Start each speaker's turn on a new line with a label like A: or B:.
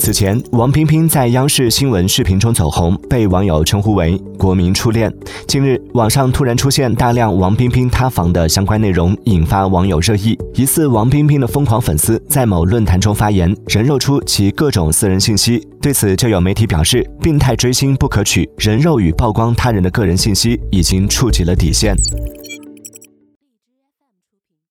A: 此前，王冰冰在央视新闻视频中走红，被网友称呼为国民初恋。近日，网上突然出现大量王冰冰塌房的相关内容，引发网友热议。疑似王冰冰的疯狂粉丝在某论坛中发言，人肉出其各种私人信息，对此就有媒体表示：病态追星不可取。人肉与曝光他人的个人信息已经触及了底线。